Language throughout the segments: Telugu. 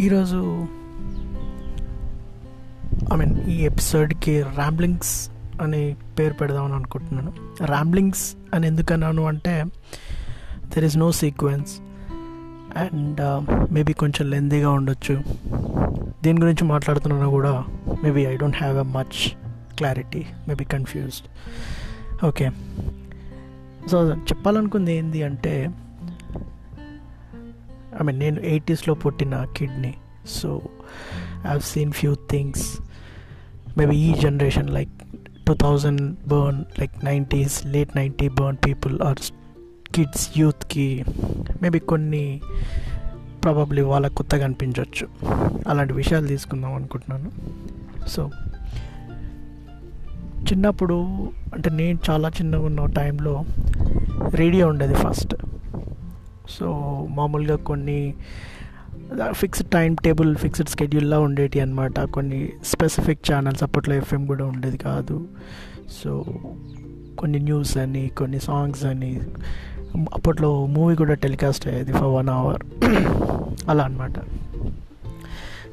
ఈరోజు ఐ మీన్ ఈ ఎపిసోడ్కి ర్యాంబ్లింగ్స్ అని పేరు పెడదామని అనుకుంటున్నాను. ర్యాంబ్లింగ్స్ అని ఎందుకన్నాను అంటే there is no sequence and maybe కొంచెం లెందీగా ఉండొచ్చు. దీని గురించి మాట్లాడుతున్నా కూడా maybe I don't have a much clarity maybe confused okay so చెప్పాలనుకుంది ఏంటి అంటే ఐ మీన్ నేను ఎయిటీస్లో పుట్టిన kidney so I seen few things maybe ఈ generation like two thousand born like nineties late ninety born people or kids యూత్కి మేబీ కొన్ని ప్రాబబ్లీ వాళ్ళకు కొత్తగా అనిపించవచ్చు అలాంటి విషయాలు తీసుకుందాం అనుకుంటున్నాను. సో చిన్నప్పుడు అంటే నేను చాలా చిన్నగా ఉన్న టైంలో రేడియో ఉండేది ఫస్ట్ సో మామూలుగా కొన్ని ఫిక్స్డ్ టైం టేబుల్ ఫిక్స్డ్ స్కెడ్యూల్లా ఉండేటి అనమాట కొన్ని స్పెసిఫిక్ ఛానల్స్ అప్పట్లో ఎఫ్ఎం కూడా ఉండేది కాదు. సో కొన్ని న్యూస్ అని కొన్ని సాంగ్స్ అని అప్పట్లో మూవీ కూడా టెలికాస్ట్ అయ్యేది ఫర్ వన్ అవర్ అలా అనమాట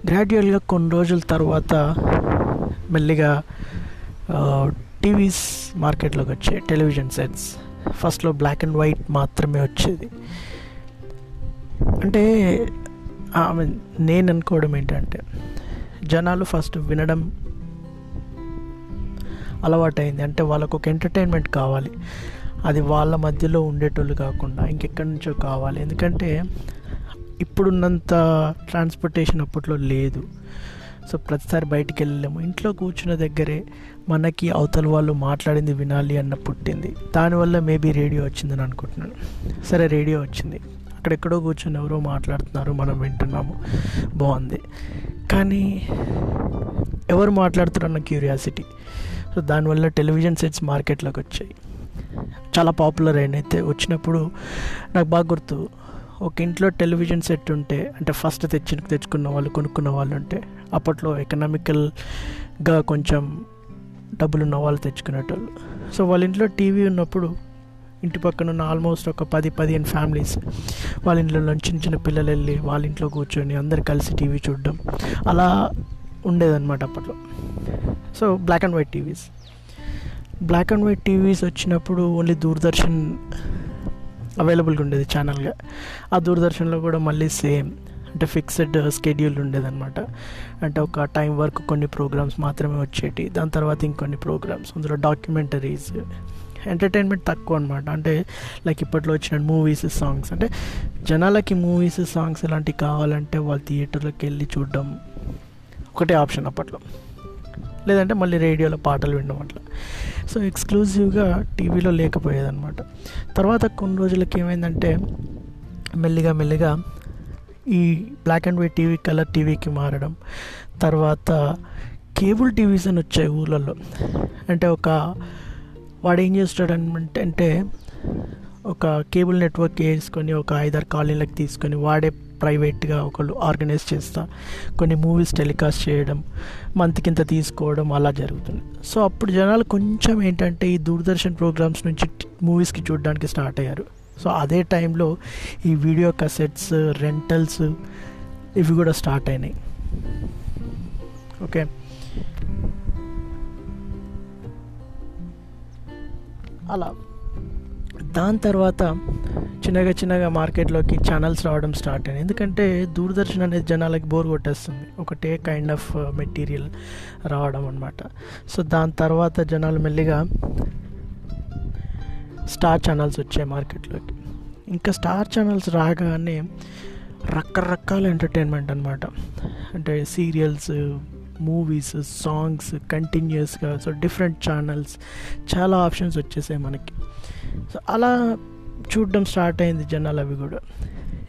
గ్రాడ్యువల్గా కొన్ని రోజుల తర్వాత మెల్లిగా టీవీస్ మార్కెట్లోకి వచ్చాయి టెలివిజన్ సెట్స్ ఫస్ట్లో బ్లాక్ అండ్ వైట్ మాత్రమే వచ్చేది. అంటే ఐ మీన్ నేను అనుకోవడం ఏంటంటే జనాలు ఫస్ట్ వినడం అలవాటైంది. అంటే వాళ్ళకు ఒక ఎంటర్టైన్మెంట్ కావాలి. అది వాళ్ళ మధ్యలో ఉండేటోళ్ళు కాకుండా ఇంకెక్కడి నుంచో కావాలి. ఎందుకంటే ఇప్పుడున్నంత ట్రాన్స్పోర్టేషన్ అప్పట్లో లేదు. సో ప్రతిసారి బయటికి వెళ్ళలేము ఇంట్లో కూర్చున్న దగ్గరే మనకి అవతల వాళ్ళు మాట్లాడింది వినాలి అన్న పుట్టింది. దానివల్ల మేబీ రేడియో వచ్చిందని అనుకుంటున్నాను. సరే రేడియో వచ్చింది. అక్కడెక్కడో కూర్చొని ఎవరో మాట్లాడుతున్నారు మనం వింటున్నాము. బాగుంది. కానీ ఎవరు మాట్లాడుతున్నారన్న క్యూరియాసిటీ. సో దానివల్ల టెలివిజన్ సెట్స్ మార్కెట్లోకి వచ్చాయి. చాలా పాపులర్ అయినైతే వచ్చినప్పుడు నాకు బాగా గుర్తు. ఒక ఇంట్లో టెలివిజన్ సెట్ ఉంటే అంటే ఫస్ట్ తెచ్చి తెచ్చుకున్న వాళ్ళు కొనుక్కున్న వాళ్ళు ఉంటే అప్పట్లో ఎకనామికల్గా కొంచెం డబ్బులు ఉన్న వాళ్ళు తెచ్చుకునేటోళ్ళు. సో వాళ్ళ ఇంట్లో టీవీ ఉన్నప్పుడు ఇంటి పక్కన ఉన్న ఆల్మోస్ట్ ఒక పది పదిహేను ఫ్యామిలీస్ వాళ్ళ ఇంట్లో చిన్న చిన్న పిల్లలు వెళ్ళి వాళ్ళ ఇంట్లో కూర్చొని అందరు కలిసి టీవీ చూడడం. అలా ఉండేదన్నమాట అప్పట్లో. So black and white TVs black and white TVs వచ్చినప్పుడు ఓన్లీ దూరదర్శన్ అవైలబుల్గా ఉండేది ఛానల్గా ఆ దూరదర్శన్లో కూడా మళ్ళీ సేమ్ అంటే ఫిక్స్డ్ స్కెడ్యూల్ ఉండేదన్నమాట. అంటే ఒక టైం వరకు కొన్ని ప్రోగ్రామ్స్ మాత్రమే వచ్చేటి దాని తర్వాత ఇంకొన్ని ప్రోగ్రామ్స్ అందులో డాక్యుమెంటరీస్ ఎంటర్టైన్మెంట్ తక్కువ అనమాట అంటే లైక్ ఇప్పట్లో వచ్చిన మూవీస్ సాంగ్స్ అంటే జనాలకి మూవీస్ సాంగ్స్ ఇలాంటివి కావాలంటే వాళ్ళు థియేటర్లోకి వెళ్ళి చూడడం ఒకటే ఆప్షన్ అప్పట్లో. లేదంటే మళ్ళీ రేడియోలో పాటలు వినడం అట్లా. సో ఎక్స్క్లూజివ్గా టీవీలో లేకపోయేదన్నమాట. తర్వాత కొన్ని రోజులకి ఏమైందంటే మెల్లిగా మెల్లిగా ఈ black and white TV colour టీవీకి మారడం. తర్వాత కేబుల్ టీవీస్ అని వచ్చాయి ఊళ్ళల్లో అంటే ఒక వాడు ఏం చేస్తాడు అంటే ఒక కేబుల్ నెట్వర్క్ వేసుకొని ఒక ఐదారు కాలనీలకు తీసుకొని వాడే ప్రైవేట్గా ఒకళ్ళు ఆర్గనైజ్ చేస్తా. కొన్ని మూవీస్ టెలికాస్ట్ చేయడం మంత్కి ఇంత తీసుకోవడం అలా జరుగుతుంది. సో అప్పుడు జనాలు కొంచెం ఏంటంటే ఈ దూరదర్శన్ ప్రోగ్రామ్స్ నుంచి మూవీస్కి చూడడానికి స్టార్ట్ అయ్యారు. సో అదే టైంలో ఈ వీడియో కసెట్స్ రెంటల్స్ ఇవి కూడా స్టార్ట్ అయినాయి. ఓకే? అలా. దాని తర్వాత చిన్నగా చిన్నగా మార్కెట్లోకి ఛానల్స్ రావడం స్టార్ట్ అయింది ఎందుకంటే దూరదర్శన్ అనేది జనాలకి బోర్ కొట్టేస్తుంది. ఒకటే కైండ్ ఆఫ్ మెటీరియల్ రావడం అనమాట సో దాని తర్వాత జనాలు మెల్లిగా స్టార్ ఛానల్స్ వచ్చాయి మార్కెట్లోకి. ఇంకా స్టార్ ఛానల్స్ రాగానే రకరకాల ఎంటర్టైన్మెంట్ అనమాట అంటే సీరియల్స్ మూవీస్ సాంగ్స్ కంటిన్యూస్గా సో డిఫరెంట్ ఛానల్స్ చాలా ఆప్షన్స్ వచ్చేసాయి మనకి. సో అలా చూడడం స్టార్ట్ అయింది జనాలు అవి కూడా.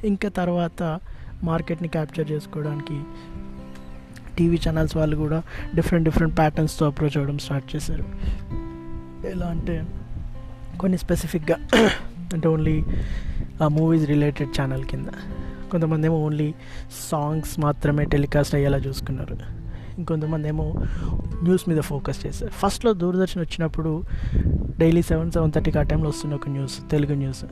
ఇంకా తర్వాత మార్కెట్ని క్యాప్చర్ చేసుకోవడానికి టీవీ ఛానల్స్ వాళ్ళు కూడా డిఫరెంట్ డిఫరెంట్ ప్యాటర్న్స్తో అప్రోచ్ అవ్వడం స్టార్ట్ చేశారు. ఎలా అంటే కొన్ని స్పెసిఫిక్గా అంటే ఓన్లీ ఆ మూవీస్ రిలేటెడ్ ఛానల్ కింద. కొంతమంది ఏమో ఓన్లీ సాంగ్స్ మాత్రమే టెలికాస్ట్ అయ్యేలా చూసుకున్నారు. ఇంకొంతమంది ఏమో న్యూస్ మీద ఫోకస్ చేస్తారు ఫస్ట్లో దూరదర్శన్ వచ్చినప్పుడు డైలీ సెవెన్ సెవెన్ థర్టీకి ఆ టైంలో వస్తుంది ఒక న్యూస్ తెలుగు న్యూస్.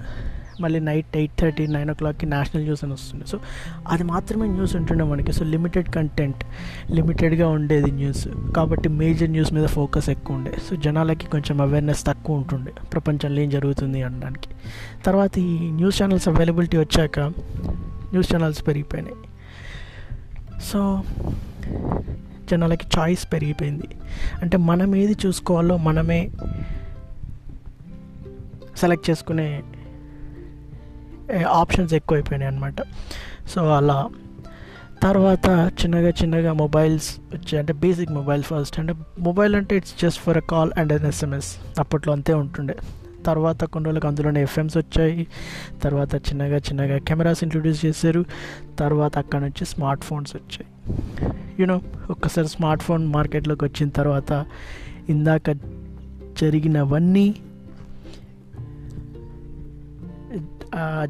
మళ్ళీ నైట్ ఎయిట్ థర్టీ నైన్ ఓ క్లాక్కి నేషనల్ న్యూస్ అని వస్తుంది సో అది మాత్రమే న్యూస్ ఉంటుండే మనకి. సో లిమిటెడ్ కంటెంట్ లిమిటెడ్గా ఉండేది న్యూస్. కాబట్టి మేజర్ న్యూస్ మీద ఫోకస్ ఎక్కువ ఉండే. సో జనాలకి కొంచెం అవేర్నెస్ తక్కువ ఉంటుండే. ప్రపంచంలో ఏం జరుగుతుంది అనడానికి. తర్వాత ఈ న్యూస్ ఛానల్స్ అవైలబిలిటీ వచ్చాక న్యూస్ ఛానల్స్ పెరిగిపోయినాయి. సో జనాలకి చాయిస్ పెరిగిపోయింది. అంటే మనం ఏది చూసుకోవాలో మనమే సెలెక్ట్ చేసుకునే ఆప్షన్స్ ఎక్కువైపోయినాయి అనమాట సో అలా. తర్వాత చిన్నగా చిన్నగా మొబైల్స్ వచ్చాయి అంటే బేసిక్ మొబైల్ ఫస్ట్. అంటే మొబైల్ అంటే it's just for a call and an SMS అప్పట్లో అంతే ఉంటుండే. తర్వాత కొన్ని రోజులకు అందులోనే ఎఫ్ఎమ్స్ వచ్చాయి. తర్వాత చిన్నగా చిన్నగా కెమెరాస్ ఇంట్రొడ్యూస్ చేశారు. తర్వాత అక్కడ నుంచి స్మార్ట్ ఫోన్స్ వచ్చాయి యూనో ఒక్కసారి స్మార్ట్ ఫోన్ మార్కెట్లోకి వచ్చిన తర్వాత ఇందాక జరిగినవన్నీ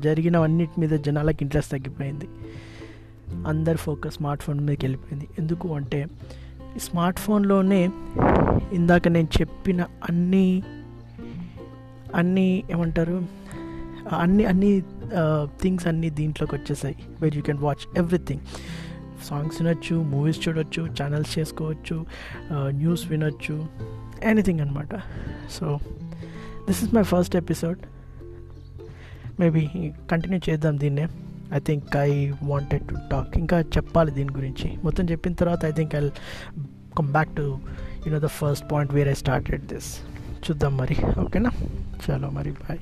జరిగినవన్నిటి మీద జనాలకు ఇంట్రెస్ట్ తగ్గిపోయింది. అందరి ఫోకస్ స్మార్ట్ ఫోన్ మీదకి వెళ్ళిపోయింది. ఎందుకు అంటే స్మార్ట్ ఫోన్లోనే ఇందాక నేను చెప్పిన అన్ని అన్నీ ఏమంటారు అన్ని అన్ని థింగ్స్ అన్నీ దీంట్లోకి వచ్చేసాయి. Where you can watch everything songs వినొచ్చు మూవీస్ చూడొచ్చు ఛానల్స్ చేసుకోవచ్చు న్యూస్ వినొచ్చు ఎనీథింగ్ అనమాట so this is my first episode maybe continue చేద్దాం దీన్నే. I think I wanted to talk ఇంకా చెప్పాలి దీని గురించి. మొత్తం చెప్పిన తర్వాత I think I come back to you know the first point where I started this చూద్దాం మరి. ఓకేనా? చలో మరి బాయ్.